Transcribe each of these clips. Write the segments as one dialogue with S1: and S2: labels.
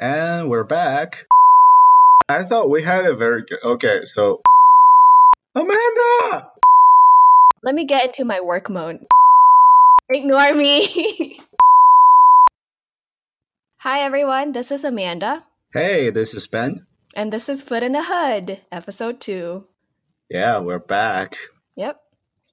S1: And we're back. I thought we had a very good. Okay, so. Amanda!
S2: Let me get into my work mode. Ignore me. Hi, everyone. This is Amanda.
S1: Hey, this is Ben.
S2: And this is Foot in the Hood, episode two.
S1: Yeah, we're back.
S2: Yep.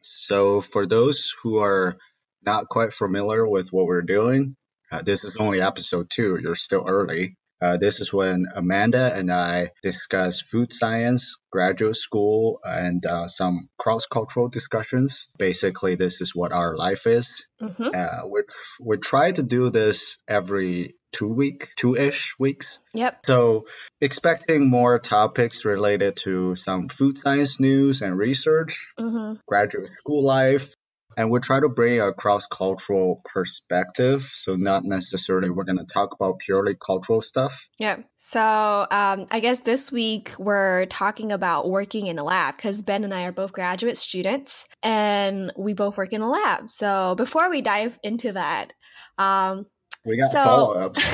S1: So, for those who are not quite familiar with what we're doing, uh, this is only episode two. You're still early. Uh, this is when Amanda and I discuss food science, graduate school, and uh, some cross cultural discussions. Basically, this is what our life is.
S2: Mm-hmm.
S1: Uh, we, we try to do this every two week, two ish weeks.
S2: Yep.
S1: So, expecting more topics related to some food science news and research,
S2: Mm-hmm.
S1: graduate school life, and we try to bring a cross cultural perspective. So, not necessarily we're going to talk about purely cultural stuff.
S2: yeah So um, I guess this week we're talking about working in a lab because Ben and I are both graduate students and we both work in a lab. So before we dive into that, um,
S1: We got
S2: So-
S1: follow ups.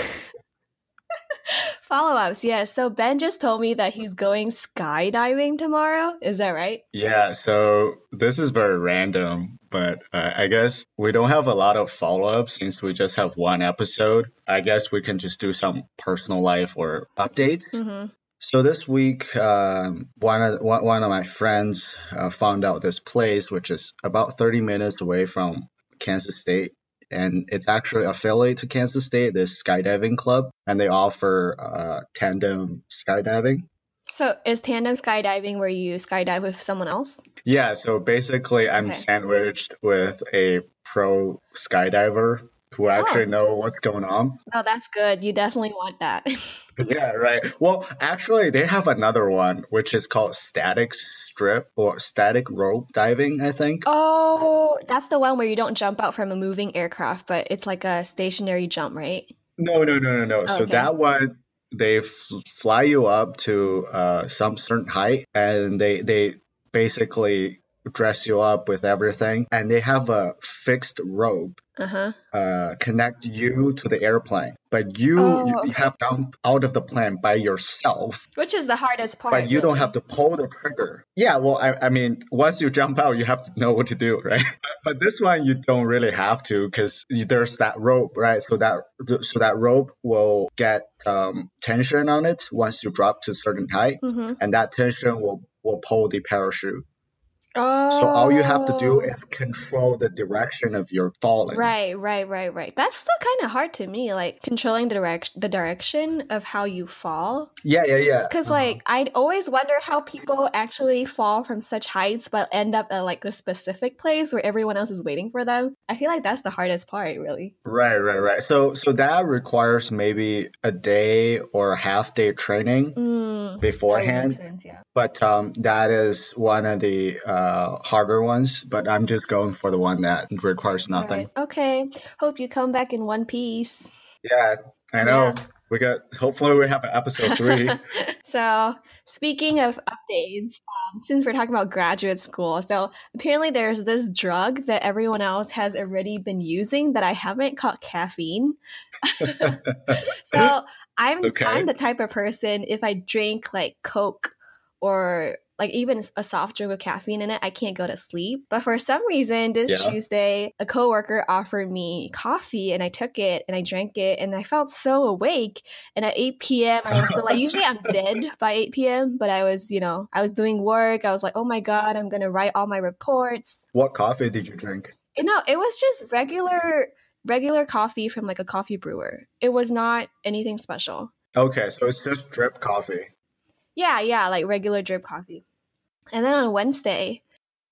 S2: follow ups. Yeah. So Ben just told me that he's going skydiving tomorrow. Is that right?
S1: Yeah, so this is very random, but uh, I guess we don't have a lot of follow ups since we just have one episode. I guess we can just do some personal life or updates.
S2: Mm-hmm.
S1: So this week, um, one of one, of my friends uh, found out this place, which is about 30 minutes away from Kansas State, and it's actually affiliated to Kansas State, this skydiving club, and they offer uh, tandem skydiving.
S2: So is tandem skydiving where you skydive with someone else?
S1: Yeah, so basically, I'm
S2: Okay.
S1: sandwiched with a pro skydiver who actually
S2: Oh.
S1: know what's going on.
S2: Oh, that's good. You definitely want that.
S1: Yeah, right. Well, actually, they have another one which is called static strip or static rope diving, I think.
S2: oh, that's the one where you don't jump out from a moving aircraft, but it's like a stationary jump, right?
S1: No, no, no, no, no. So
S2: Okay.
S1: that one, they f- fly you up to uh, some certain height, and they they basically dress you up with everything, and they have a fixed rope
S2: Uh huh.
S1: uh, connect you to the airplane, but you,
S2: Oh,
S1: you
S2: okay.
S1: have to jump out of the plane by yourself,
S2: Which is the hardest part.
S1: but you don't have to pull the trigger. Yeah, well, I, I mean, once you jump out, you have to know what to do, right? But this one, you don't really have to because there's that rope, right? So that so that rope will get um, tension on it once you drop to a certain height,
S2: Mm-hmm.
S1: and that tension will will pull the parachute.
S2: Oh.
S1: So all you have to do is control the direction of your falling.
S2: Right, right, right, right. That's still kind of hard to me, like controlling the direct the direction of how you fall.
S1: Yeah, yeah, yeah.
S2: Because
S1: Uh-huh.
S2: like I'd always wonder how people actually fall from such heights, but end up at like the specific place where everyone else is waiting for them. I feel like that's the hardest part, really.
S1: Right, right, right. So, so that requires maybe a day or a half day training
S2: Mm,
S1: beforehand.
S2: Sense, yeah.
S1: But um, that is one of the uh, harder ones. But I'm just going for the one that requires nothing.
S2: Right. Okay. Hope you come back in one piece.
S1: Yeah, I know.
S2: Yeah.
S1: We got. Hopefully, we have an episode three.
S2: so, speaking of updates, um, since we're talking about graduate school, so apparently there's this drug that everyone else has already been using that I haven't called caffeine. so I'm
S1: Okay.
S2: I'm the type of person if I drink like Coke or like even a soft drink with caffeine in it, I can't go to sleep. But for some reason, this
S1: Yeah.
S2: Tuesday, a coworker offered me coffee, and I took it and I drank it, and I felt so awake. And at 8 p.m., I was still like, usually I'm dead by 8 p.m., but I was, you know, I was doing work. I was like, oh my god, I'm gonna write all my reports.
S1: what coffee did you drink?
S2: You know, it was just regular, regular coffee from like a coffee brewer. It was not anything special.
S1: Okay, so it's just drip coffee.
S2: Yeah, yeah, like regular drip coffee. And then on Wednesday,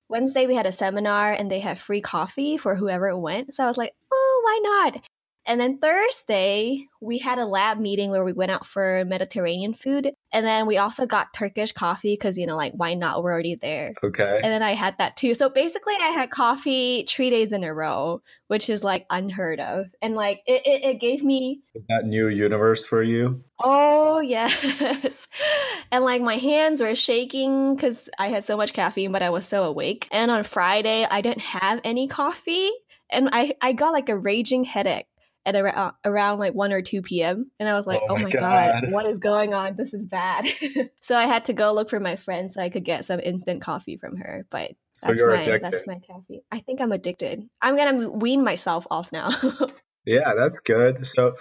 S2: Wednesday we had a seminar and they had free coffee for whoever went. So I was like, oh, why not? And then Thursday, we had a lab meeting where we went out for Mediterranean food. And then we also got Turkish coffee because, you know, like, why not? We're already there.
S1: Okay.
S2: And then I had that too. So basically, I had coffee three days in a row, which is like unheard of. And like, it, it, it gave me
S1: that new universe for you?
S2: Oh, yes. and like my hands were shaking because I had so much caffeine, but I was so awake. And on Friday, I didn't have any coffee and I, I got like a raging headache. At around, around like 1 or 2 p.m. And I was like,
S1: Oh
S2: oh,
S1: my
S2: god.
S1: God.
S2: what is going on? This is bad. so I had to go look for my friend so I could get some instant coffee from her. But that's
S1: you're
S2: my
S1: addicted.
S2: that's my caffeine. I think I'm addicted. I'm gonna wean myself off now.
S1: Yeah, that's good. So,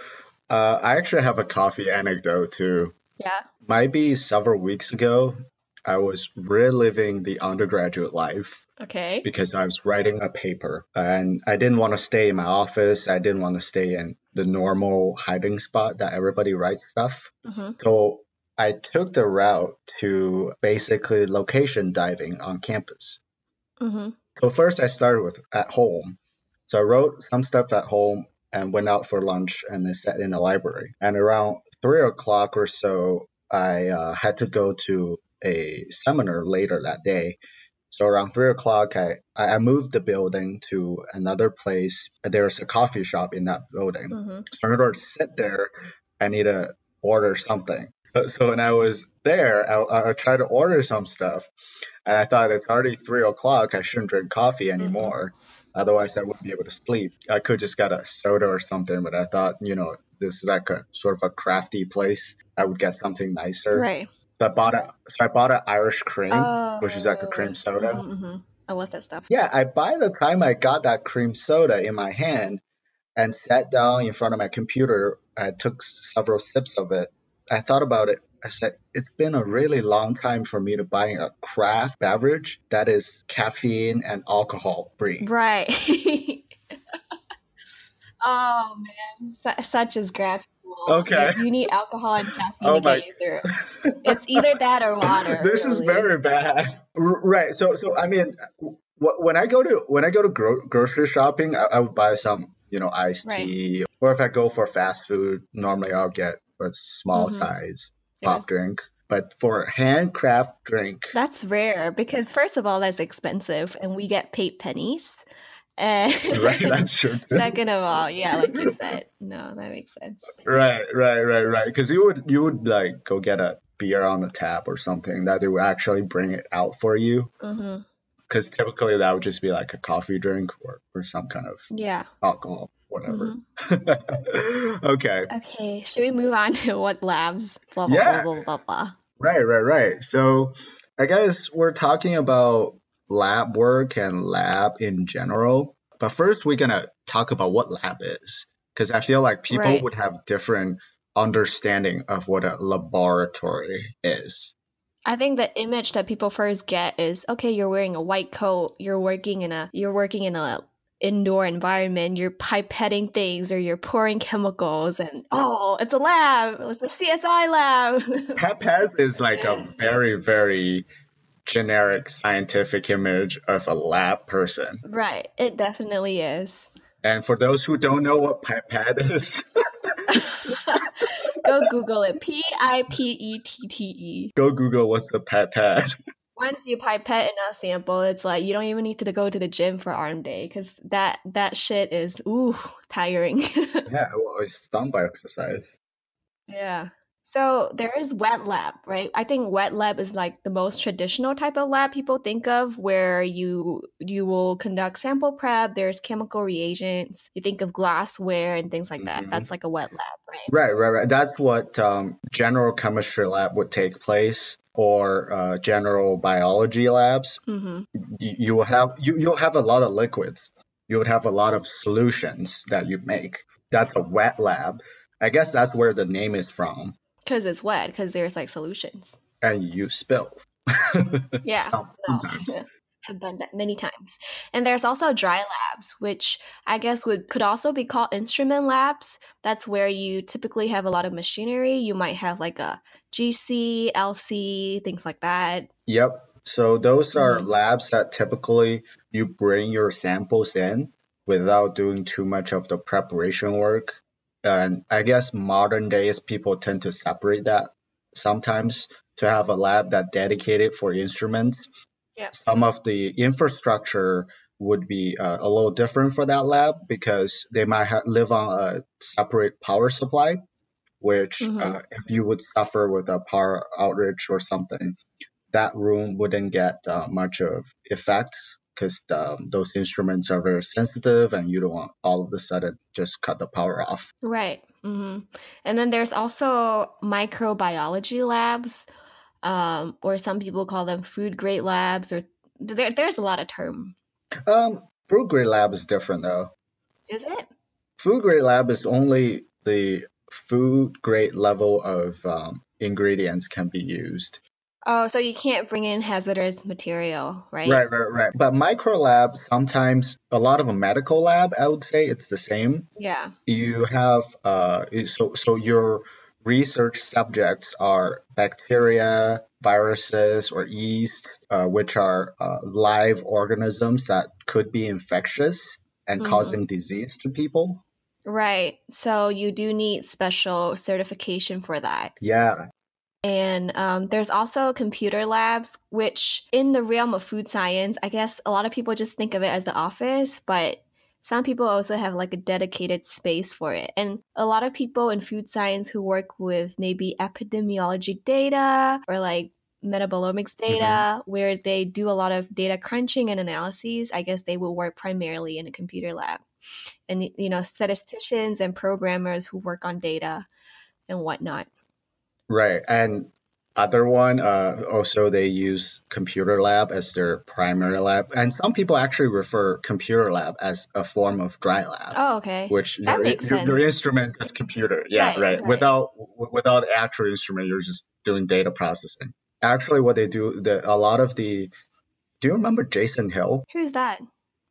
S1: uh, I actually have a coffee anecdote too.
S2: yeah.
S1: Might be several weeks ago, I was reliving the undergraduate life
S2: Okay.
S1: because I was writing a paper and I didn't want to stay in my office. I didn't want to stay in the normal hiding spot that everybody writes stuff.
S2: hmm
S1: So I took the route to basically location diving on campus.
S2: hmm
S1: So first I started with at home. So I wrote some stuff at home and went out for lunch and then sat in the library. And around three o'clock or so, I uh, had to go to a seminar later that day. So around three o'clock, I, I moved the building to another place. There's a coffee shop in that building.
S2: hmm
S1: So in order to sit there, I need to order something. So, so when I was there, I, I tried to order some stuff, and I thought it's already three o'clock. I shouldn't drink coffee anymore. Otherwise, I wouldn't be able to sleep. I could just get a soda or something, but I thought, you know, this is like a sort of a crafty place. I would get something nicer.
S2: Right.
S1: So I bought a so I bought an Irish cream,
S2: Oh.
S1: which is like a cream soda.
S2: hmm hmm I love that stuff.
S1: Yeah, I by the time I got that cream soda in my hand and sat down in front of my computer, I took several sips of it. I thought about it. I said, it's been a really long time for me to buy a craft beverage that is caffeine and alcohol free.
S2: Right. oh man, Su- such is school.
S1: Okay.
S2: You, you need alcohol and caffeine
S1: Oh
S2: to get you through. It's either that or water.
S1: this is very bad. R- right. So, so I mean, wh- when I go to when I go to gro- grocery shopping, I, I would buy some, you know, iced
S2: Right.
S1: tea. Or if I go for fast food, normally I'll get a small
S2: Mhm.
S1: size
S2: Yeah.
S1: pop drink. But for handcraft drink,
S2: That's rare because first of all, that's expensive, and we get paid pennies. And
S1: right? That's true.
S2: second of all, yeah, like you said, no, that makes sense.
S1: Right, right, right, right. Because you would you would like go get a beer on the tap or something that they would actually bring it out for you.
S2: hmm
S1: Because typically that would just be like a coffee drink or, or some kind of
S2: Yeah.
S1: alcohol, whatever.
S2: Mhm.
S1: okay.
S2: Okay, should we move on to what labs? Blah blah
S1: Yeah.
S2: blah blah blah blah.
S1: Right, right, right. So I guess we're talking about lab work and lab in general. But first, we're going to talk about what lab is. Because I feel like people
S2: Right.
S1: would have different understanding of what a laboratory is.
S2: I think the image that people first get is okay, you're wearing a white coat, you're working in a you're working in a indoor environment, you're pipetting things or you're pouring chemicals and oh, it's a lab, it's a CSI lab.
S1: PEPES is like a very, very generic scientific image of a lab person.
S2: right, it definitely is.
S1: And for those who don't know what pipette is,
S2: Go Google it. P I P E T T E.
S1: go Google what's the pipette.
S2: Once you pipette in a sample, it's like you don't even need to go to the gym for arm day because that that shit is ooh tiring.
S1: Yeah, well, it's done by exercise.
S2: Yeah. So there is wet lab, right? I think wet lab is like the most traditional type of lab people think of where you you will conduct sample prep, there's chemical reagents, you think of glassware and things like that.
S1: Mhm.
S2: That's like a wet lab, right?
S1: Right, right, right. That's what um, general chemistry lab would take place, or uh, general biology labs.
S2: Mhm.
S1: You, you will have you you'll have a lot of liquids. You would have a lot of solutions that you make. That's a wet lab. I guess that's where the name is from.
S2: Cuz it's wet cuz there's like solutions.
S1: And you spill.
S2: Yeah.
S1: Oh,
S2: No. Have done that many times. And there's also dry labs, which I guess would could also be called instrument labs. That's where you typically have a lot of machinery. You might have like a GC, LC, things like that.
S1: Yep. So those are
S2: Mhm.
S1: labs that typically you bring your samples in without doing too much of the preparation work. And I guess modern days people tend to separate that sometimes to have a lab that dedicated for instruments. Some of the infrastructure would be uh, a little different for that lab because they might ha- live on a separate power supply, which
S2: Mhm.
S1: uh, if you would suffer with a power outage or something, that room wouldn't get uh, much of effect because um, those instruments are very sensitive and you don't want all of a sudden just cut the power off.
S2: Right. hmm And then there's also microbiology labs, um, or some people call them food grade labs, or there, there's a lot of term.
S1: Um, food grade lab is different though.
S2: Is it?
S1: Food grade lab is only the food grade level of um, ingredients can be used.
S2: Oh, so you can't bring in hazardous material, right?
S1: Right, right, right. But micro labs, sometimes a lot of a medical lab, I would say it's the same.
S2: Yeah.
S1: You have uh, so so your research subjects are bacteria, viruses, or yeast, uh, which are uh, live organisms that could be infectious and
S2: Mhm.
S1: causing disease to people.
S2: Right. So you do need special certification for that.
S1: Yeah,
S2: And um, there's also computer labs, which in the realm of food science, I guess a lot of people just think of it as the office, but some people also have like a dedicated space for it. And a lot of people in food science who work with maybe epidemiology data or like metabolomics data, where they do a lot of data crunching and analyses, I guess they will work primarily in a computer lab. And, you know, statisticians and programmers who work on data and whatnot.
S1: Right. And other one, uh, also they use computer lab as their primary lab, and some people actually refer computer lab as a form of dry lab.
S2: Oh, okay.
S1: which
S2: That
S1: your,
S2: makes
S1: your, your instrument is computer. Yeah,
S2: Right,
S1: right.
S2: right.
S1: Without without actual instrument, you're just doing data processing. Actually, what they do, the a lot of the. Do you remember Jason Hill?
S2: Who's that?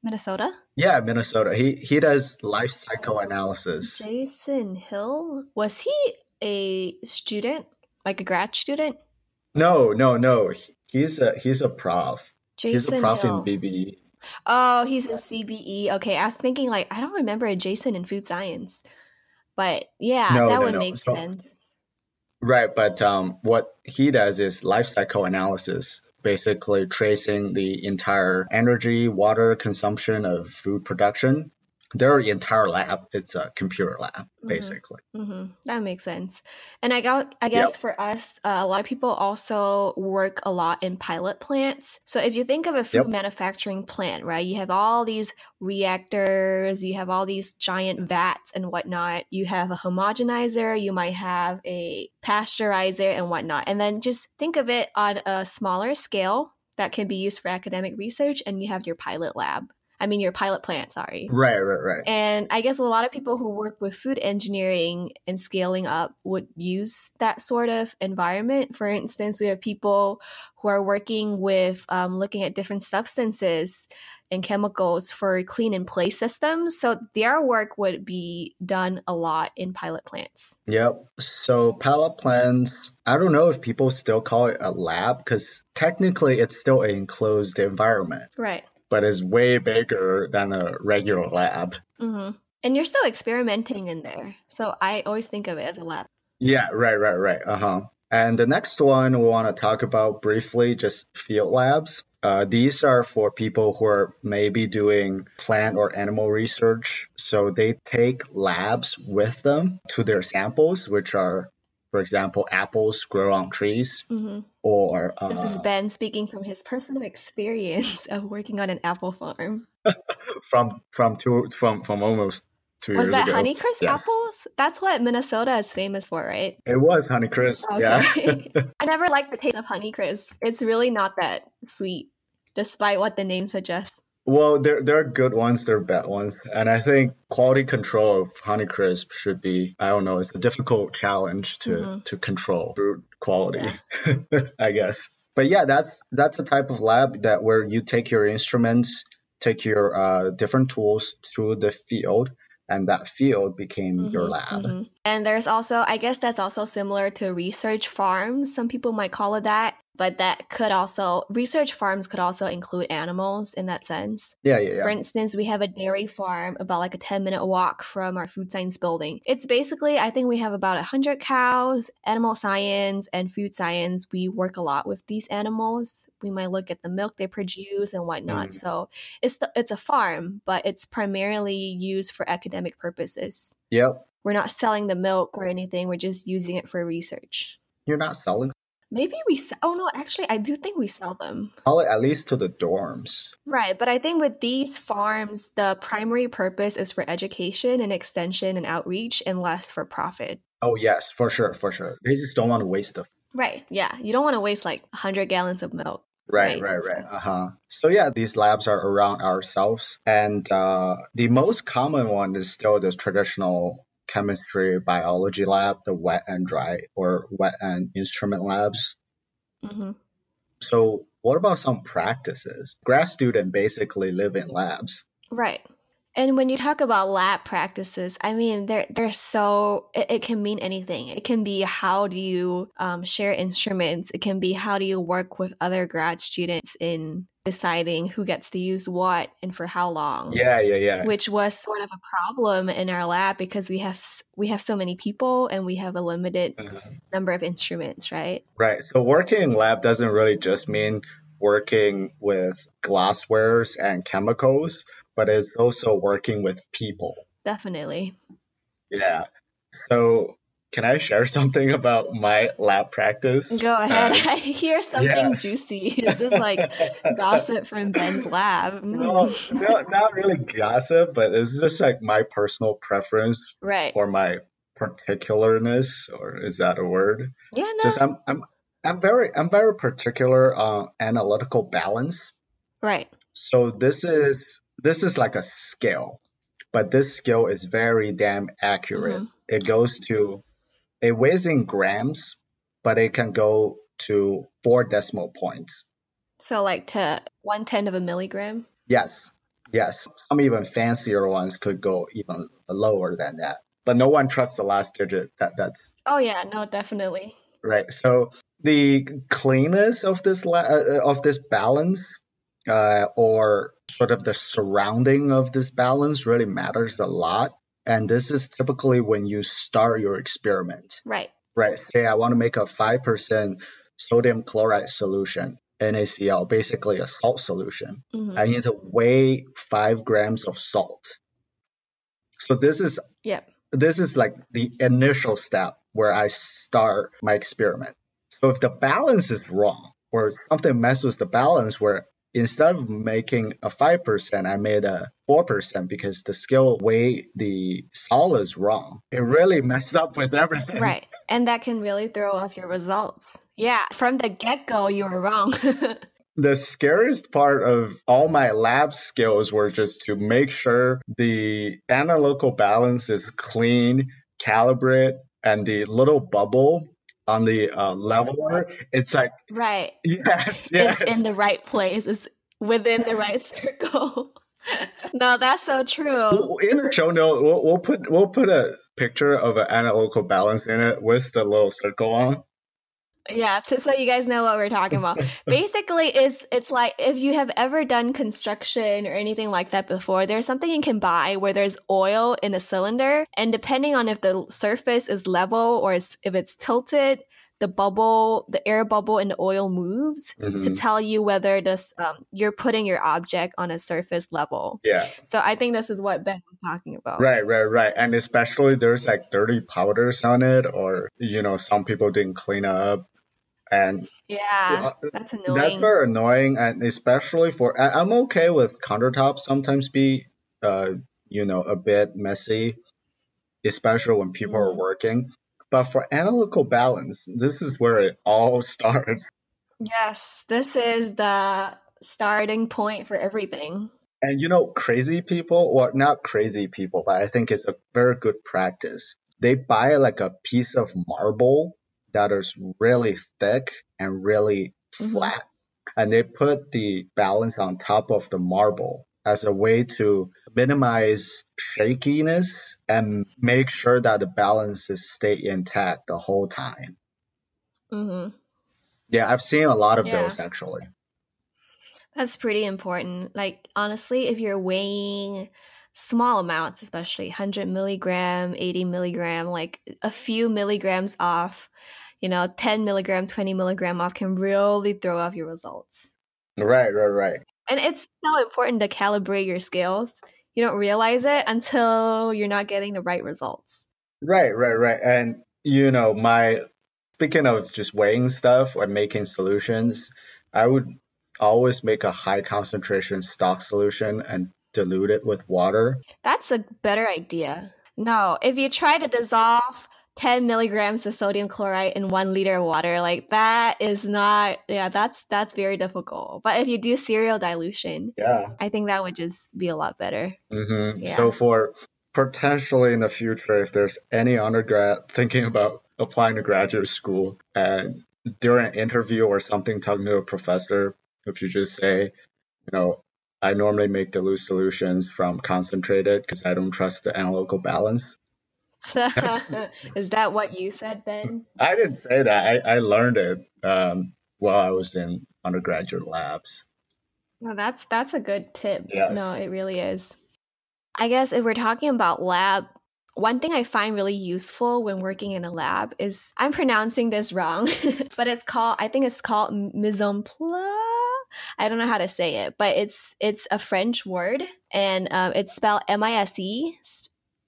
S2: Minnesota?
S1: Yeah, Minnesota. He he does life cycle analysis.
S2: Jason Hill? Was he a student, like a grad student?
S1: No, no, no. He's a he's a prof. he's a prof
S2: Hill.
S1: in BBE.
S2: Oh, he's in CBE. Okay, I was thinking like I don't remember a Jason in food science, but yeah,
S1: No,
S2: that
S1: no,
S2: would
S1: no.
S2: make
S1: So-
S2: sense.
S1: Right, but um, what he does is life cycle analysis, basically tracing the entire energy, water consumption of food production. Their entire lab, it's a computer lab,
S2: Mhm.
S1: basically.
S2: hmm That makes sense. And I got, I guess
S1: Yep.
S2: for us, uh, a lot of people also work a lot in pilot plants. So if you think of a food
S1: Yep.
S2: manufacturing plant, right, you have all these reactors, you have all these giant vats and whatnot. You have a homogenizer, you might have a pasteurizer and whatnot. And then just think of it on a smaller scale that can be used for academic research, and you have your pilot lab. I mean, your pilot plant, sorry.
S1: Right, right, right.
S2: And I guess a lot of people who work with food engineering and scaling up would use that sort of environment. For instance, we have people who are working with um, looking at different substances and chemicals for clean in place systems. So their work would be done a lot in pilot plants.
S1: Yep. So pilot plants, I don't know if people still call it a lab because technically it's still an enclosed environment,
S2: Right.
S1: But it's way bigger than a regular lab.
S2: hmm And you're still experimenting in there. So I always think of it as a lab.
S1: Yeah, right, right, right. Uh huh. And the next one we want to talk about briefly, just field labs. Uh, these are for people who are maybe doing plant or animal research. So they take labs with them to their samples, which are, for example, apples grow on trees,
S2: hmm
S1: or
S2: This is
S1: uh,
S2: Ben speaking from his personal experience of working on an apple farm.
S1: from from two from from almost two
S2: Was
S1: years
S2: that
S1: ago.
S2: Honeycrisp
S1: Yeah.
S2: apples? That's what Minnesota is famous for, right?
S1: It was Honeycrisp. Yeah.
S2: I never liked the taste of Honeycrisp. It's really not that sweet, despite what the name suggests.
S1: Well, there there are good ones, there are bad ones, and I think quality control of Honeycrisp should be I don't know, it's a difficult challenge to
S2: Mhm.
S1: to control fruit quality, I guess. But yeah, that's that's the type of lab that where you take your instruments, take your uh, different tools to the field, and that field became your
S2: Mhm,
S1: lab.
S2: mhm. And there's also, I guess that's also similar to research farms. Some people might call it that, but that could also, research farms could also include animals in that sense.
S1: Yeah, yeah,
S2: For instance, we have a dairy farm about like a 10 minute walk from our food science building. It's basically, I think we have about 100 cows, animal science, and food science. We work a lot with these animals. We might look at the milk they produce and whatnot.
S1: Mhm.
S2: So it's, the, it's a farm, but it's primarily used for academic purposes.
S1: Yep.
S2: We're not selling the milk or anything, we're just using it for research.
S1: You're not selling.
S2: Maybe we sell. Oh no, actually, I do think we sell them.
S1: Probably at least to the dorms.
S2: Right, but I think with these farms, the primary purpose is for education and extension and outreach, and less for profit.
S1: Oh yes, for sure, for sure. They just don't want to waste the
S2: Right. Yeah, you don't want to waste like 100 gallons of milk.
S1: Right, right, right. Uh huh. So yeah, these labs are around ourselves, and uh, the most common one is still the traditional chemistry biology lab, the wet and dry or wet and instrument labs.
S2: hmm
S1: So what about some practices? Grad students basically live in labs.
S2: Right. And when you talk about lab practices, I mean, they're they're so it, it can mean anything. It can be how do you um, share instruments. It can be how do you work with other grad students in deciding who gets to use what and for how long.
S1: Yeah, yeah, yeah.
S2: Which was sort of a problem in our lab because we have we have so many people and we have a limited
S1: Uh-huh.
S2: number of instruments, right?
S1: Right. So working in lab doesn't really just mean working with glasswares and chemicals, but it's also working with people.
S2: Definitely.
S1: Yeah. So can I share something about my lab practice?
S2: Go ahead.
S1: Uh,
S2: I hear something
S1: yeah.
S2: juicy. Is this like gossip from Ben's lab?
S1: No, no, not really gossip, but it's just like my personal preference
S2: Right.
S1: or my particularness, or is that a word?
S2: Yeah, no.
S1: I'm I'm I'm very I'm very particular on analytical balance.
S2: Right.
S1: So this is this is like a scale, but this scale is very damn accurate.
S2: Mhm.
S1: It goes to it weighs in grams, but it can go to four decimal points.
S2: So like to one tenth of a milligram.
S1: Yes, yes. Some even fancier ones could go even lower than that. But no one trusts the last digit. That that's
S2: Oh yeah, no, definitely.
S1: right. So the cleanness of this la- uh, of this balance, uh, or sort of the surrounding of this balance, really matters a lot. And this is typically when you start your experiment.
S2: Right.
S1: Right. Say I want to make a five percent sodium chloride solution, NaCl, basically a salt solution.
S2: hmm
S1: I need to weigh five grams of salt. So this is
S2: Yep.
S1: this is like the initial step where I start my experiment. So if the balance is wrong or something messes with the balance where instead of making a 5%, I made a 4% because the scale weigh the solids wrong. It really messes up with everything.
S2: Right. And that can really throw off your results. Yeah. From the get go, you were wrong.
S1: The scariest part of all my lab skills were just to make sure the analytical balance is clean, calibrate, and the little bubble on the uh, leveler, it's like,
S2: right.
S1: yes, yes.
S2: It's in the right place. It's within the right circle. no, that's so true.
S1: In the show note, we'll, we'll put we'll put a picture of an analytical balance in it with the little circle on.
S2: Yeah, to, so you guys know what we're talking about. Basically, it's it's like if you have ever done construction or anything like that before, there's something you can buy where there's oil in a cylinder, and depending on if the surface is level or it's, if it's tilted, the bubble, the air bubble in the oil moves to
S1: Mhm.
S2: tell you whether this um, you're putting your object on a surface level.
S1: Yeah,
S2: So I think this is what Ben was talking about.
S1: right, right, right. And especially there's like dirty powders on it, or you know, some people didn't clean up, and Yeah,
S2: that's
S1: That's
S2: annoying.
S1: very annoying, and especially for I, I'm okay with countertops sometimes be, uh, you know, a bit messy, especially when people are
S2: Mm.
S1: working. But for analytical balance, this is where it all starts.
S2: Yes, this is the starting point for everything.
S1: And you know, crazy people, well, not crazy people, but I think it's a very good practice. They buy like a piece of marble that is really thick and really
S2: Mhm.
S1: flat, and they put the balance on top of the marble as a way to minimize shakiness and make sure that the balances stay intact the whole time.
S2: hmm
S1: Yeah, I've seen a lot of
S2: Yeah.
S1: those actually.
S2: That's pretty important. Like, honestly, if you're weighing small amounts, especially 100 milligram, 80 milligram, like a few milligrams off, you know, 10 milligram, 20 milligram off can really throw off your results.
S1: Right, right, right.
S2: And it's so important to calibrate your scales. You don't realize it until you're not getting the right results.
S1: Right, right, right. And you know, my speaking of just weighing stuff or making solutions, I would always make a high concentration stock solution and dilute it with water.
S2: That's a better idea. No, if you try to dissolve 10 milligrams of sodium chloride in one liter of water, like that is not, yeah, that's that's very difficult. But if you do serial dilution,
S1: Yeah.
S2: I think that would just be a lot better.
S1: hmm
S2: Yeah.
S1: So for potentially in the future, if there's any undergrad thinking about applying to graduate school and during an interview or something talking to a professor, if you just say, you know, I normally make dilute solutions from concentrated because I don't trust the analytical balance.
S2: is that what you said, Ben?
S1: I didn't say that. I, I learned it um, while I was in undergraduate labs.
S2: No, that's that's a good tip.
S1: Yeah.
S2: No, it really is. I guess if we're talking about lab, one thing I find really useful when working in a lab is I'm pronouncing this wrong, but it's called I think it's called mise en place. I don't know how to say it, but it's it's a French word and um, it's spelled M I S E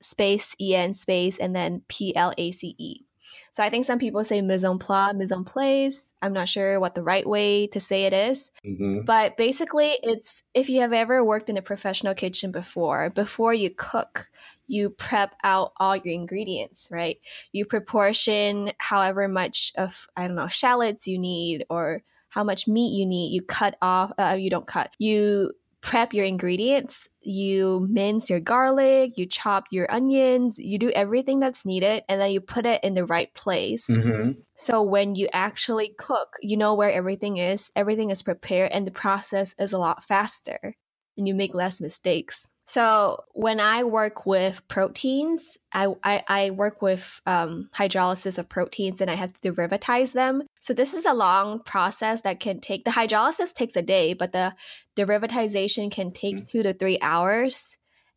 S2: space E N space and then P L A C E. So I think some people say mise en place, mise en place. I'm not sure what the right way to say it is.
S1: hmm
S2: But basically, it's if you have ever worked in a professional kitchen before, before you cook, you prep out all your ingredients, right? You proportion however much of, I don't know, shallots you need or how much meat you need. You cut off, uh, you don't cut, you prep your ingredients, you mince your garlic, you chop your onions, you do everything that's needed, and then you put it in the right place.
S1: hmm
S2: So when you actually cook, you know where everything is, everything is prepared, and the process is a lot faster and you make less mistakes. So when I work with proteins, I, I, I work with um, hydrolysis of proteins and I have to derivatize them. So this is a long process that can take, the hydrolysis takes a day, but the derivatization can take two to three hours.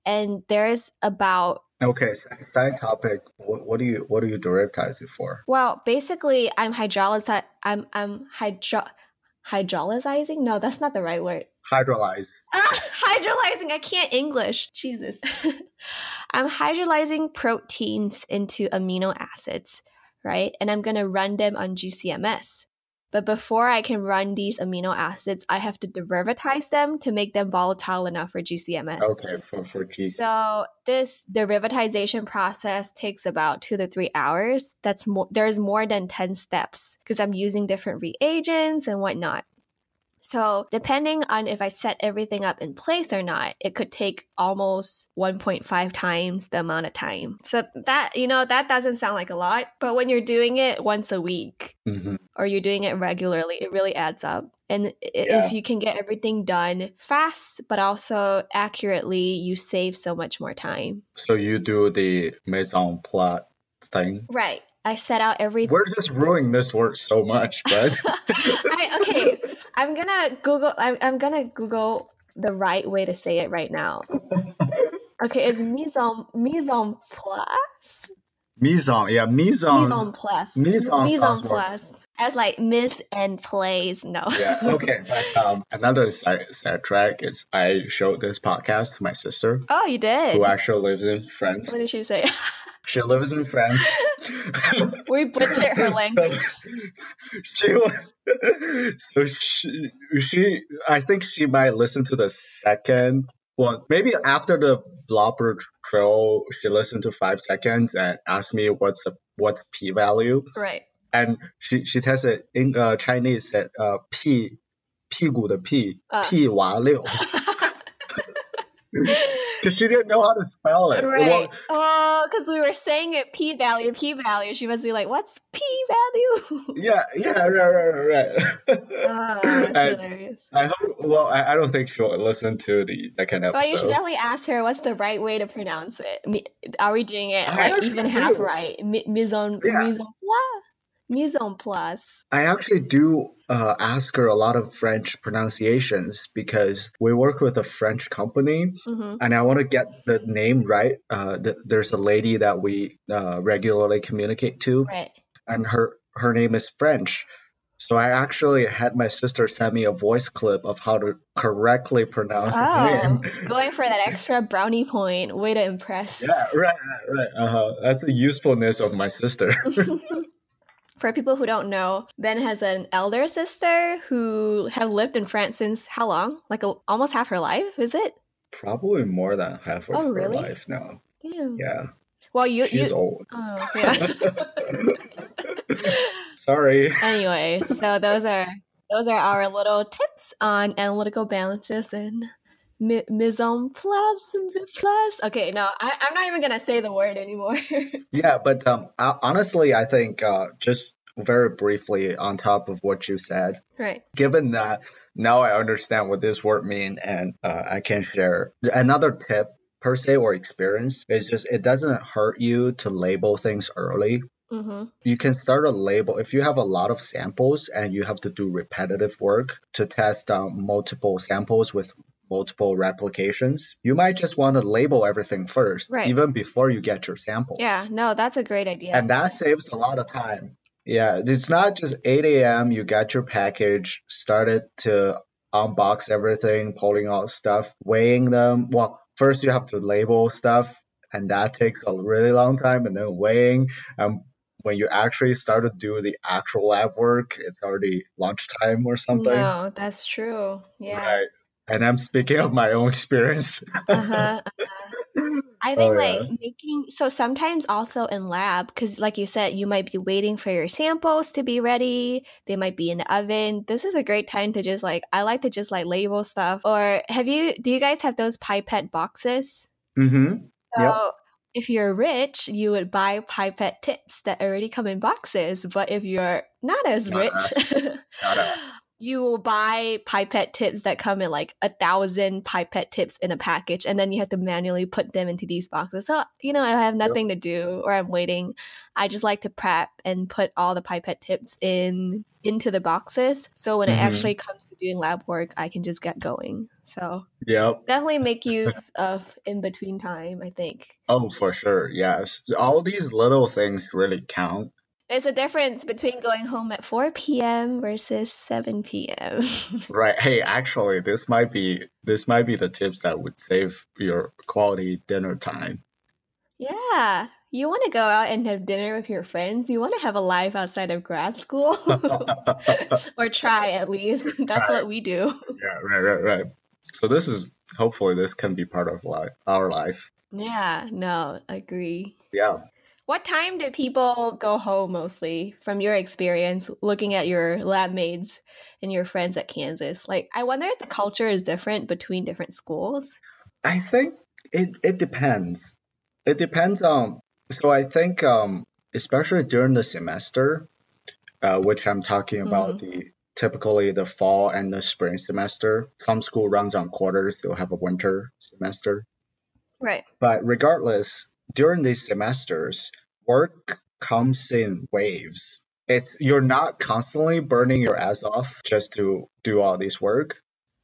S2: And there's about
S1: Okay, side topic. What, what do you what do you derivatize it for?
S2: Well, basically, I'm hydrolyzing. I'm I'm hydro hydrolyzing. No, that's not the right word.
S1: Hydrolyze.
S2: Ah, hydrolyzing. I can't English. Jesus. I'm hydrolyzing proteins into amino acids, right? And I'm gonna run them on GCMS. But before I can run these amino acids, I have to derivatize them to make them volatile enough for GCMS.
S1: Okay, for for cheese.
S2: So this derivatization process takes about two to three hours. That's more. There's more than ten steps because I'm using different reagents and whatnot. So depending on if I set everything up in place or not, it could take almost 1.5 times the amount of time. So that you know that doesn't sound like a lot, but when you're doing it once a week
S1: hmm
S2: or you're doing it regularly, it really adds up. And
S1: Yeah.
S2: if you can get everything done fast but also accurately, you save so much more time.
S1: So you do the maison place thing.
S2: Right. I set out every.
S1: We're just ruining this work so much, but
S2: I, okay, I'm gonna Google. I'm, I'm gonna Google the right way to say it right now. Okay, it's mise en mise en place.
S1: mise en, yeah, mise
S2: Mise en
S1: en.
S2: place.
S1: Mise en
S2: Mise en
S1: place.
S2: As like miss and plays. No.
S1: Yeah, okay. But, um, another side, side track is I showed this podcast to my sister,
S2: Oh, you did.
S1: who actually lives in France.
S2: What did she say?
S1: She lives in France.
S2: we butchered her language.
S1: she was so she, she I think she might listen to the second well maybe after the blobber trail she listened to five seconds and asked me what's the what's p value
S2: Right.
S1: and she she tested in uh, Chinese said uh p 屁股的屁
S2: 啊
S1: 屁娃六 because she didn't know how to spell it.
S2: Right.
S1: Well,
S2: oh, because we were saying it p value, p value. She must be like, "What's p value?"
S1: yeah, yeah, right, right, right.
S2: Ah, that's
S1: And-
S2: hilarious.
S1: I hope. Well, I, I don't think she'll listen to the second episode.
S2: Well, you should definitely ask her what's the right way to pronounce it. Are we doing it
S1: I
S2: like even
S1: actually
S2: half right? Mi- Mise en
S1: Yeah.
S2: mise en place. Mise en place.
S1: I actually do uh, ask her a lot of French pronunciations because we work with a French company,
S2: hmm
S1: and I want to get the name right. Uh, th- there's a lady that we uh, regularly communicate to,
S2: Right.
S1: and her her name is French. So I actually had my sister send me a voice clip of how to correctly pronounce
S2: Oh,
S1: name.
S2: going for that extra brownie point. Way to impress.
S1: Yeah, right, right, right. Uh-huh. That's the usefulness of my sister.
S2: For people who don't know, Ben has an elder sister who have lived in France since how long? Like a, almost half her life, is it?
S1: Probably more than half of
S2: Oh,
S1: her
S2: really?
S1: life now.
S2: Damn.
S1: Yeah,
S2: Well, you
S1: she's
S2: you.
S1: old.
S2: Oh, yeah.
S1: Sorry.
S2: anyway, so those are those are our little tips on analytical balances and mi- place. Okay, no, I, I'm not even gonna say the word anymore.
S1: Yeah, but um, ho- honestly, I think uh, just very briefly on top of what you said,
S2: right.
S1: given that now I understand what this word mean and uh, I can share another tip per se or experience is just it doesn't hurt you to label things early.
S2: Mm-hmm.
S1: You can start a label if you have a lot of samples and you have to do repetitive work to test um, multiple samples with multiple replications. You might just want to label everything first,
S2: Right.
S1: even before you get your samples.
S2: Yeah. No, that's a great idea.
S1: And that saves a lot of time. Yeah, it's not just 8 a.m. You got your package, started to unbox everything, pulling out stuff, weighing them. Well, first you have to label stuff, and that takes a really long time, and then weighing. And when you actually start to do the actual lab work, it's already lunchtime or something.
S2: No, that's true. Yeah.
S1: Right. And I'm speaking of my own experience.
S2: Uh-huh. I think
S1: Oh, yeah.
S2: like making so sometimes also in lab because like you said you might be waiting for your samples to be ready they might be in the oven this is a great time to just like I like to just like label stuff or have you do you guys have those pipette boxes
S1: mm-hmm.
S2: so
S1: Yep.
S2: if you're rich you would buy pipette tips that already come in boxes but if you're not as
S1: Uh-uh.
S2: rich
S1: Gotta-
S2: you will buy pipette tips that come in like a thousand pipette tips in a package and then you have to manually put them into these boxes so you know i have nothing to do or i'm waiting i just like to prep and put all the pipette tips in into the boxes so when it
S1: Mhm.
S2: actually comes to doing lab work i can just get going so
S1: Yep.
S2: definitely make use of in between time i think
S1: Oh, for sure. Yes. All these little things really count.
S2: There's a difference between going home at 4 p.m versus 7 p.m
S1: Right. Hey, actually, this might be this might be the tips that would save your quality dinner time.
S2: Yeah. You want to go out and have dinner with your friends. You want to have a life outside of grad school. or try at least. That's
S1: Right.
S2: what we do.
S1: Yeah, right, right, right. So this is hopefully this can be part of life, our life.
S2: Yeah, no, I agree.
S1: Yeah.
S2: What time do people go home mostly from your experience looking at your lab mates and your friends at Kansas? Like, I wonder if the culture is different between different schools.
S1: I think it it depends. It depends on. So I think um especially during the semester, uh, which I'm talking about the typically the fall and the spring semester. Some school runs on quarters. They'll have a winter semester.
S2: Right.
S1: But regardless, during these semesters, work comes in waves. It's you're not constantly burning your ass off just to do all this work,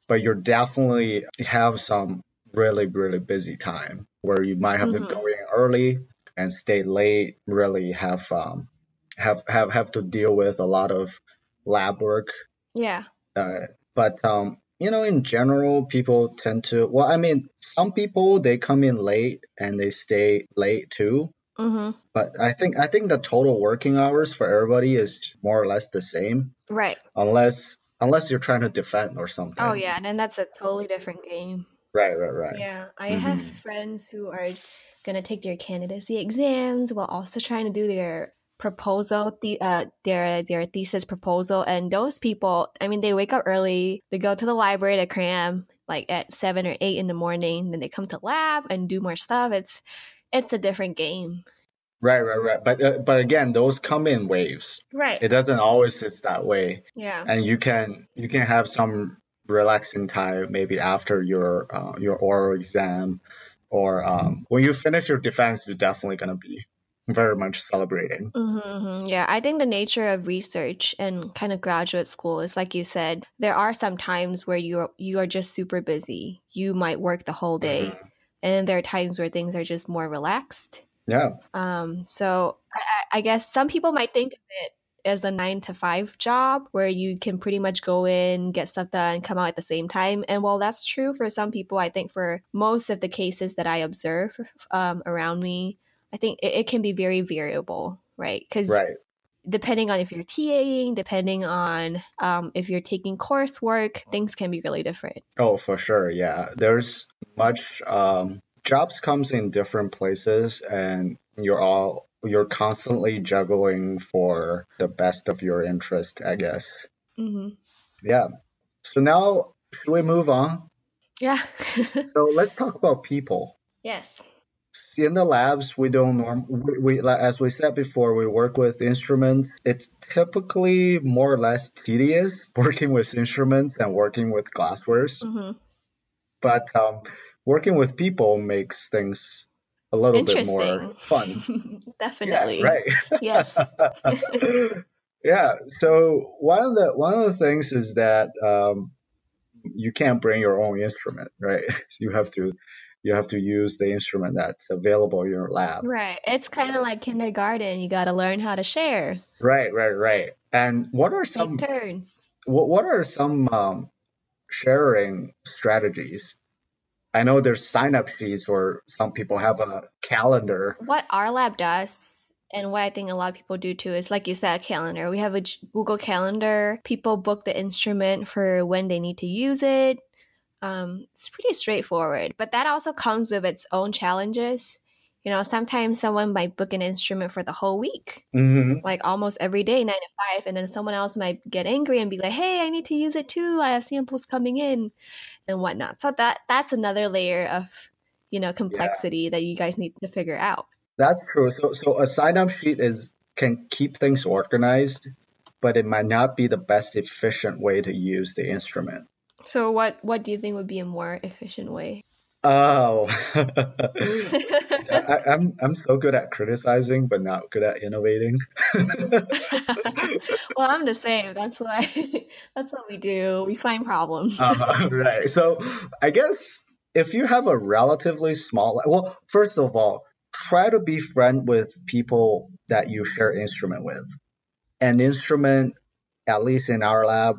S1: but you're definitely have some really really busy time where you might have
S2: Mhm.
S1: to go in early and stay late. Really have um have have have to deal with a lot of lab work
S2: Yeah.
S1: uh, but um, you know, in general, people tend to. Well, I mean, some people they come in late and they stay late too.
S2: Mm-hmm.
S1: But I think I think the total working hours for everybody is more or less the same,
S2: Right.
S1: unless unless you're trying to defend or something.
S2: Oh, yeah. And then that's a totally different game.
S1: Right, right, right.
S2: Yeah, I have
S1: Mhm.
S2: friends who are gonna take their candidacy exams while also trying to do their proposal, the uh, their their thesis proposal, and those people, I mean, they wake up early, they go to the library to cram like at seven or eight in the morning, then they come to lab and do more stuff. It's it's a different game.
S1: Right, right, right. But uh, but again, those come in waves.
S2: Right.
S1: It doesn't always sit that way,
S2: yeah.
S1: and you can you can have some relaxing time maybe after your uh, your oral exam, or um, when you finish your defense, you're definitely gonna be very much celebrating.
S2: Mm-hmm, Yeah, I think the nature of research and kind of graduate school is like you said, there are some times where you are, you are just super busy. You might work the whole day,
S1: Mhm.
S2: and then there are times where things are just more relaxed.
S1: Yeah,
S2: Um, so I, I I guess some people might think of it as a nine to five job where you can pretty much go in, get stuff done, come out at the same time. And while that's true for some people, I think for most of the cases that I observe um, around me, I think it, it can be very variable, right? Because
S1: right.
S2: depending on if you're TAing, depending on um, if you're taking coursework, things can be really different.
S1: Oh, for sure. Yeah. There's much, um, jobs comes in different places and you're all, you're constantly juggling for the best of your interest, I guess.
S2: hmm
S1: Yeah. So now, should we move on?
S2: Yeah.
S1: So let's talk about people.
S2: yes.
S1: In the labs we don't norm we, we as we said before we work with instruments. It's typically more or less tedious working with instruments than working with glasswares.
S2: Hmm
S1: but um, working with people makes things a little bit more fun.
S2: Definitely.
S1: yeah, right.
S2: Yes.
S1: yeah so one of the one of the things is that um, you can't bring your own instrument right? You have to you have to use the instrument that's available in your lab
S2: Right. It's kind of like kindergarten. You got to learn how to share,
S1: Right, right, right. And what are
S2: take
S1: some
S2: turns.
S1: what what are some um, sharing strategies? I know there's sign up sheets or some people have a calendar.
S2: What our lab does, and what I think a lot of people do too, is like you said, a calendar. We have a Google Calendar. People book the instrument for when they need to use it. Um, it's pretty straightforward, but that also comes with its own challenges. You know, sometimes someone might book an instrument for the whole week,
S1: Mm-hmm.
S2: like almost every day, nine to five, and then someone else might get angry and be like, "Hey, I need to use it too. I have samples coming in, and whatnot." So that that's another layer of, you know, complexity that you guys need to figure out.
S1: That's true. So so a sign up sheet is can keep things organized, but it might not be the best efficient way to use the instrument.
S2: So what what do you think would be a more efficient way?
S1: Oh, I, I'm I'm so good at criticizing, but not good at innovating.
S2: well, I'm the same. That's why that's what we do. We find problems.
S1: Uh, right. So I guess if you have a relatively small, well, first of all, try to be friend with people that you share instrument with. An instrument, at least in our lab,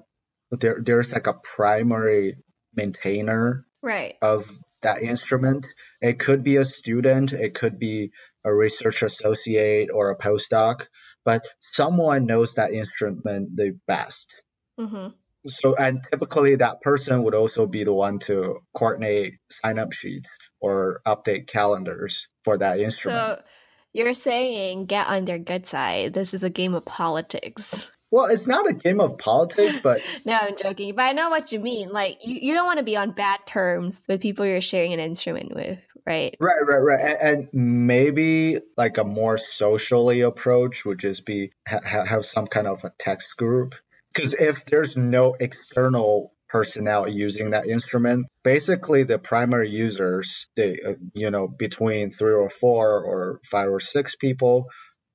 S1: there there's like a primary maintainer
S2: right.
S1: of that instrument. It could be a student, it could be a research associate or a postdoc, but someone knows that instrument the best.
S2: Mhm.
S1: So, and typically that person would also be the one to coordinate sign up sheets or update calendars for that instrument.
S2: So you're saying get on their good side. This is a game of politics.
S1: Well, it's not a game of politics, but
S2: no, I'm joking, but I know what you mean. Like you, you don't want to be on bad terms with people you're sharing an instrument with, right?
S1: right, right, right. And, and maybe like a more socially approach would just be ha- ha- have some kind of a text group. Because if there's no external personnel using that instrument, basically the primary users, they, uh, you know, between three or four or five or six people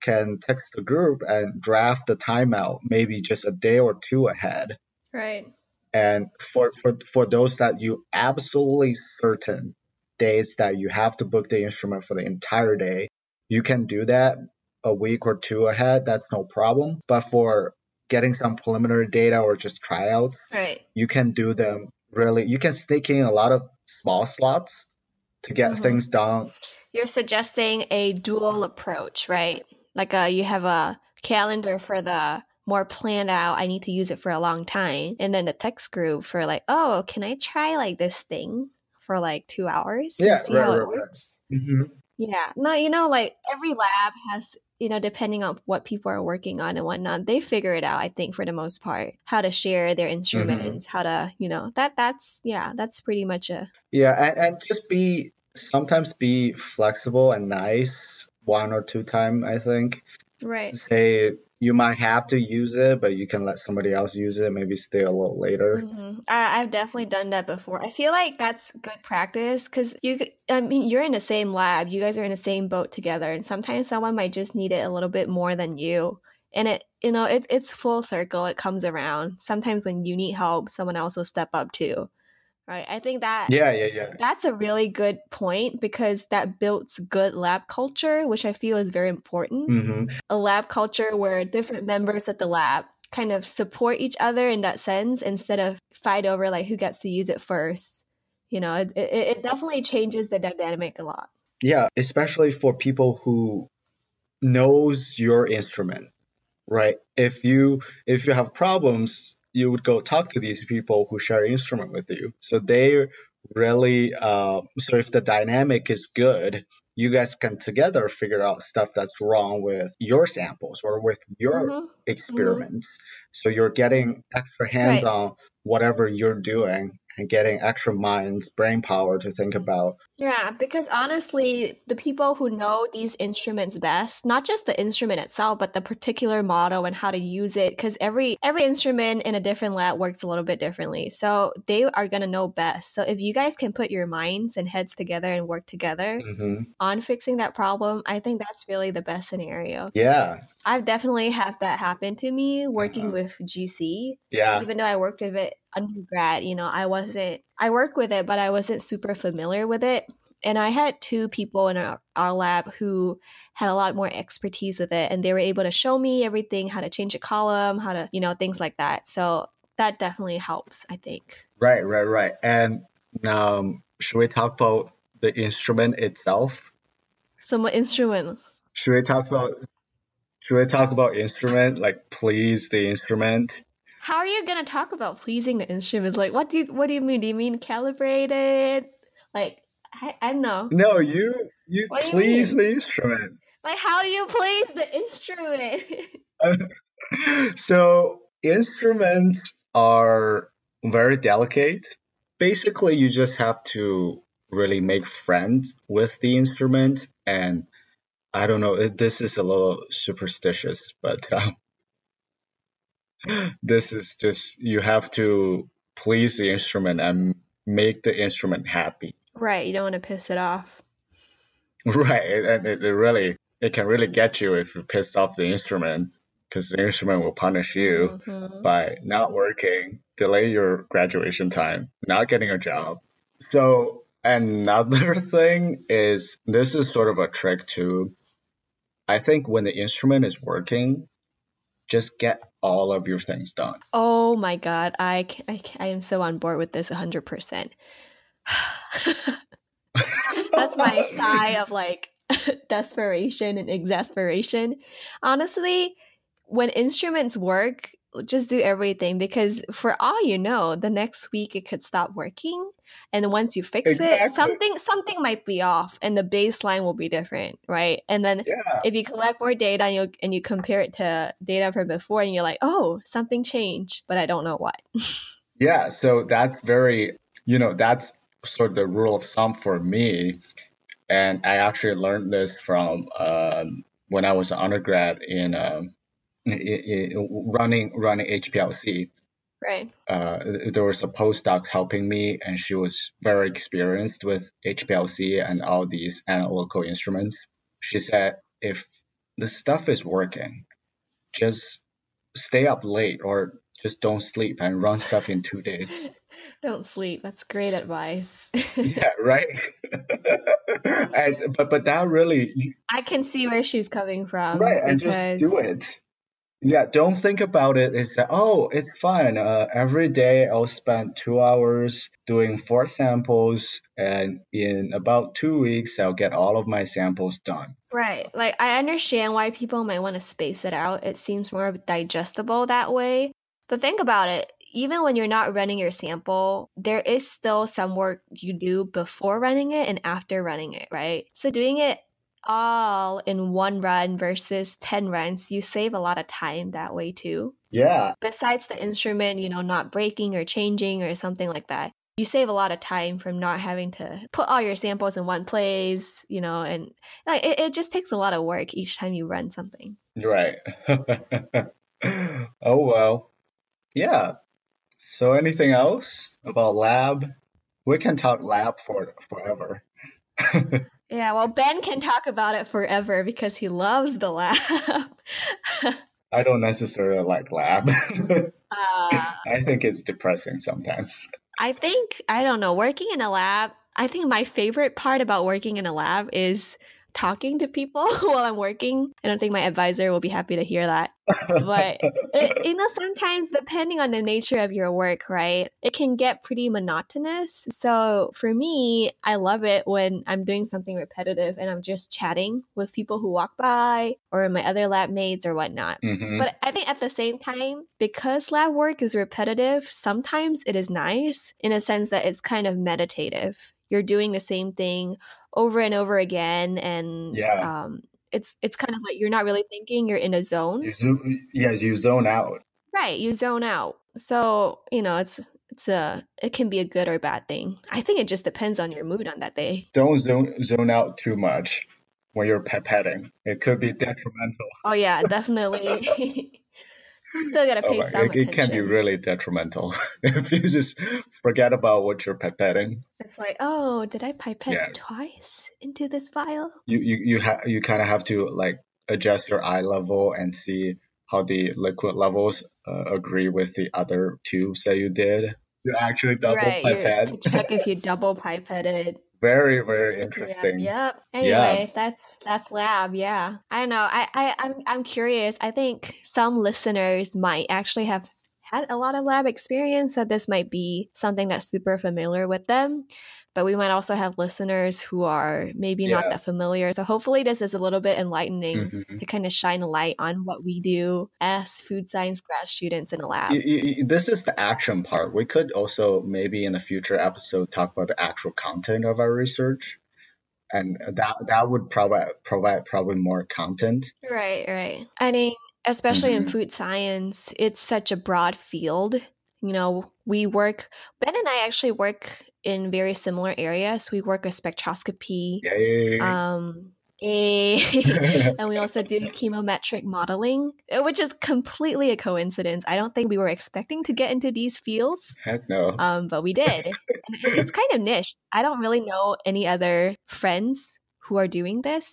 S1: can text the group and draft the timeout maybe just a day or two ahead.
S2: Right.
S1: And for, for, for those that you absolutely certain days that you have to book the instrument for the entire day, you can do that a week or two ahead. That's no problem. But for getting some preliminary data or just tryouts,
S2: Right.
S1: you can do them really, you can sneak in a lot of small slots to get
S2: Mhm.
S1: things done.
S2: You're suggesting a dual approach, right? Like a, you have a calendar for the more planned out, I need to use it for a long time. And then the text group for like, oh, can I try like this thing for like two hours?
S1: Yeah, right, right, right.
S2: works?
S1: hmm
S2: Yeah. No, you know, like every lab has, you know, depending on what people are working on and whatnot, they figure it out, I think, for the most part. How to share their instruments, how to, you know, that that's yeah, that's pretty much a
S1: Yeah, and, and just be sometimes be flexible and nice one or two time, I think.
S2: right.
S1: Say you might have to use it, but you can let somebody else use it, maybe stay a little later.
S2: hmm I, I've definitely done that before. I feel like that's good practice because you, I mean, you're in the same lab, you guys are in the same boat together, and sometimes someone might just need it a little bit more than you. And it, you know, it, it's full circle. It comes around. Sometimes when you need help, someone else will step up too. Right? I think that
S1: Yeah, yeah, yeah.
S2: that's a really good point because that builds good lab culture, which I feel is very important.
S1: hmm
S2: A lab culture where different members of the lab kind of support each other in that sense instead of fight over like who gets to use it first. You know, it, it, it definitely changes the dynamic a lot.
S1: Yeah, especially for people who knows your instrument. right? If you if you have problems, you would go talk to these people who share instrument with you. So they really uh, so if the dynamic is good, you guys can together figure out stuff that's wrong with your samples or with your
S2: Mm-hmm.
S1: experiments. So you're getting extra hands
S2: Right.
S1: on whatever you're doing and getting extra minds, brain power to think about.
S2: Yeah, because honestly, the people who know these instruments best, not just the instrument itself, but the particular model and how to use it, because every every instrument in a different lab works a little bit differently. So they are gonna know best. So if you guys can put your minds and heads together and work together
S1: hmm
S2: on fixing that problem, I think that's really the best scenario.
S1: Yeah,
S2: I've definitely had that happen to me working
S1: Uh-huh.
S2: with GC
S1: yeah,
S2: even though I worked with it undergrad, you know, I wasn't, I worked with it, but I wasn't super familiar with it. And I had two people in our, our lab who had a lot more expertise with it, and they were able to show me everything, how to change a column, how to, you know, things like that. So that definitely helps, I think.
S1: right, right, right. And um, should we talk about the instrument itself?
S2: Some instrument.
S1: Should we talk about should we talk about instrument? Like please the instrument?
S2: How are you gonna talk about pleasing the instruments? Like, what do you, what do you mean? Do you mean calibrated? Like, I, I don't know.
S1: No, you you
S2: What do you
S1: please the instrument.
S2: Like, how do you please the instrument?
S1: so instruments are very delicate. Basically, you just have to really make friends with the instrument, and I don't know. it- This is a little superstitious, but um, this is just you have to please the instrument and make the instrument happy.
S2: right, you don't want to piss it off.
S1: Right, and it, it really it can really get you if you piss off the instrument because the instrument will punish you
S2: Mhm.
S1: by not working, delay your graduation time, not getting a job. So another thing is this is sort of a trick too. I think when the instrument is working, just get all of your things done.
S2: Oh my god, I I am so on board with this 100%. That's my sigh of like desperation and exasperation. Honestly, when instruments work, just do everything because for all you know, the next week it could stop working. And once you fix it, something something might be off and the baseline will be different, right? And then
S1: Yeah.
S2: if you collect more data and you and you compare it to data from before and you're like, oh, something changed, but I don't know what.
S1: Yeah, so that's very, you know, that's sort of the rule of thumb for me. And I actually learned this from um, when I was an undergrad in, um, running running HPLC.
S2: Right.
S1: Uh, there was a postdoc helping me, and she was very experienced with HPLC and all these analytical instruments. She said, if the stuff is working, just stay up late or just don't sleep and run stuff in two days.
S2: Don't sleep. That's great advice.
S1: yeah, right. and but but that really
S2: I can see where she's coming from.
S1: right, and
S2: because
S1: just do it. Yeah, don't think about it. It's that oh, it's fine. Uh, every day I'll spend two hours doing four samples, and in about two weeks I'll get all of my samples done.
S2: Right. Like I understand why people might want to space it out. It seems more digestible that way. But think about it. Even when you're not running your sample, there is still some work you do before running it and after running it, right? So doing it all in one run versus 10 runs, you save a lot of time that way too.
S1: Yeah,
S2: Besides the instrument, you know, not breaking or changing or something like that. You save a lot of time from not having to put all your samples in one place, you know, and like it, it just takes a lot of work each time you run something.
S1: right. oh well. Yeah. So anything else about lab? We can talk lab for forever.
S2: Yeah, well, Ben can talk about it forever because he loves the lab.
S1: I don't necessarily like lab.
S2: uh,
S1: I think it's depressing sometimes.
S2: I think, I don't know, working in a lab, I think my favorite part about working in a lab is talking to people while I'm working. I don't think my advisor will be happy to hear that. But it, you know, sometimes depending on the nature of your work, right, it can get pretty monotonous. So for me, I love it when I'm doing something repetitive and I'm just chatting with people who walk by or my other lab mates or whatnot.
S1: Mhm.
S2: But I think at the same time, because lab work is repetitive, sometimes it is nice in a sense that it's kind of meditative. You're doing the same thing over and over again, and
S1: Yeah.
S2: um, it's it's kind of like you're not really thinking. You're in a zone,
S1: you zo- yes, you zone out.
S2: right? You zone out. So you know, it's it's a it can be a good or bad thing. I think it just depends on your mood on that day.
S1: Don't zone zone out too much when you're pipetting. It could be detrimental.
S2: Oh yeah, definitely. Still gotta
S1: Oh
S2: pay
S1: my,
S2: some
S1: it, it can be really detrimental if you just forget about what you're pipetting.
S2: It's like, oh, did I pipette
S1: Yeah.
S2: twice into this vial?
S1: You you you ha- you kind of have to like adjust your eye level and see how the liquid levels uh, agree with the other tubes that you did. You actually double
S2: right, you
S1: pipette.
S2: check if you double pipetted.
S1: Very very
S2: Yeah,
S1: interesting.
S2: yep.
S1: Yeah.
S2: Anyway, that's that's lab. Yeah, I don't know. I I I'm I'm curious. I think some listeners might actually have had a lot of lab experience, so this might be something that's super familiar with them. But we might also have listeners who are maybe not that familiar. So hopefully, this is a little bit enlightening
S1: Mhm.
S2: to kind of shine a light on what we do as food science grad students in a lab.
S1: This is the action part. We could also maybe in a future episode talk about the actual content of our research, and that that would provide provide probably more content.
S2: Right, right. I mean, especially in
S1: Mhm.
S2: food science, it's such a broad field. You know, we work, Ben and I actually work in very similar areas. We work with spectroscopy,
S1: Yay!
S2: um, eh, and we also do chemometric modeling, uh, which is completely a coincidence. I don't think we were expecting to get into these fields,
S1: Heck no.
S2: um, but we did. It's kind of niche. I don't really know any other friends who are doing this.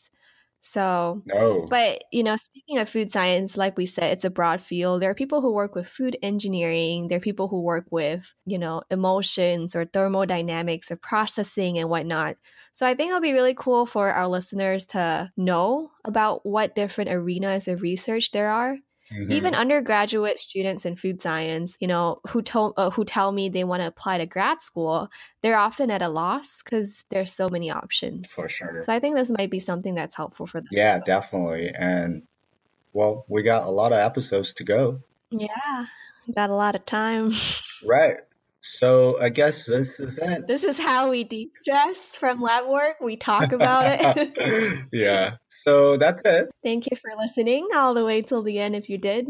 S2: So,
S1: no.
S2: but, you know, speaking of food science, like we said, it's a broad field. There are people who work with food engineering. There are people who work with, you know, emulsions or thermodynamics or processing and whatnot. So I think it'll be really cool for our listeners to know about what different arenas of research there are.
S1: Mhm.
S2: Even undergraduate students in food science, you know, who told uh, who tell me they want to apply to grad school, they're often at a loss because there's so many options.
S1: for sure.
S2: So I think this might be something that's helpful for them.
S1: Yeah, definitely. And well, we got a lot of episodes to go.
S2: Yeah, got a lot of time.
S1: Right. So I guess this is it.
S2: This is how we de-stress from lab work. We talk about it.
S1: yeah. So that's it.
S2: Thank you for listening all the way till the end if you did.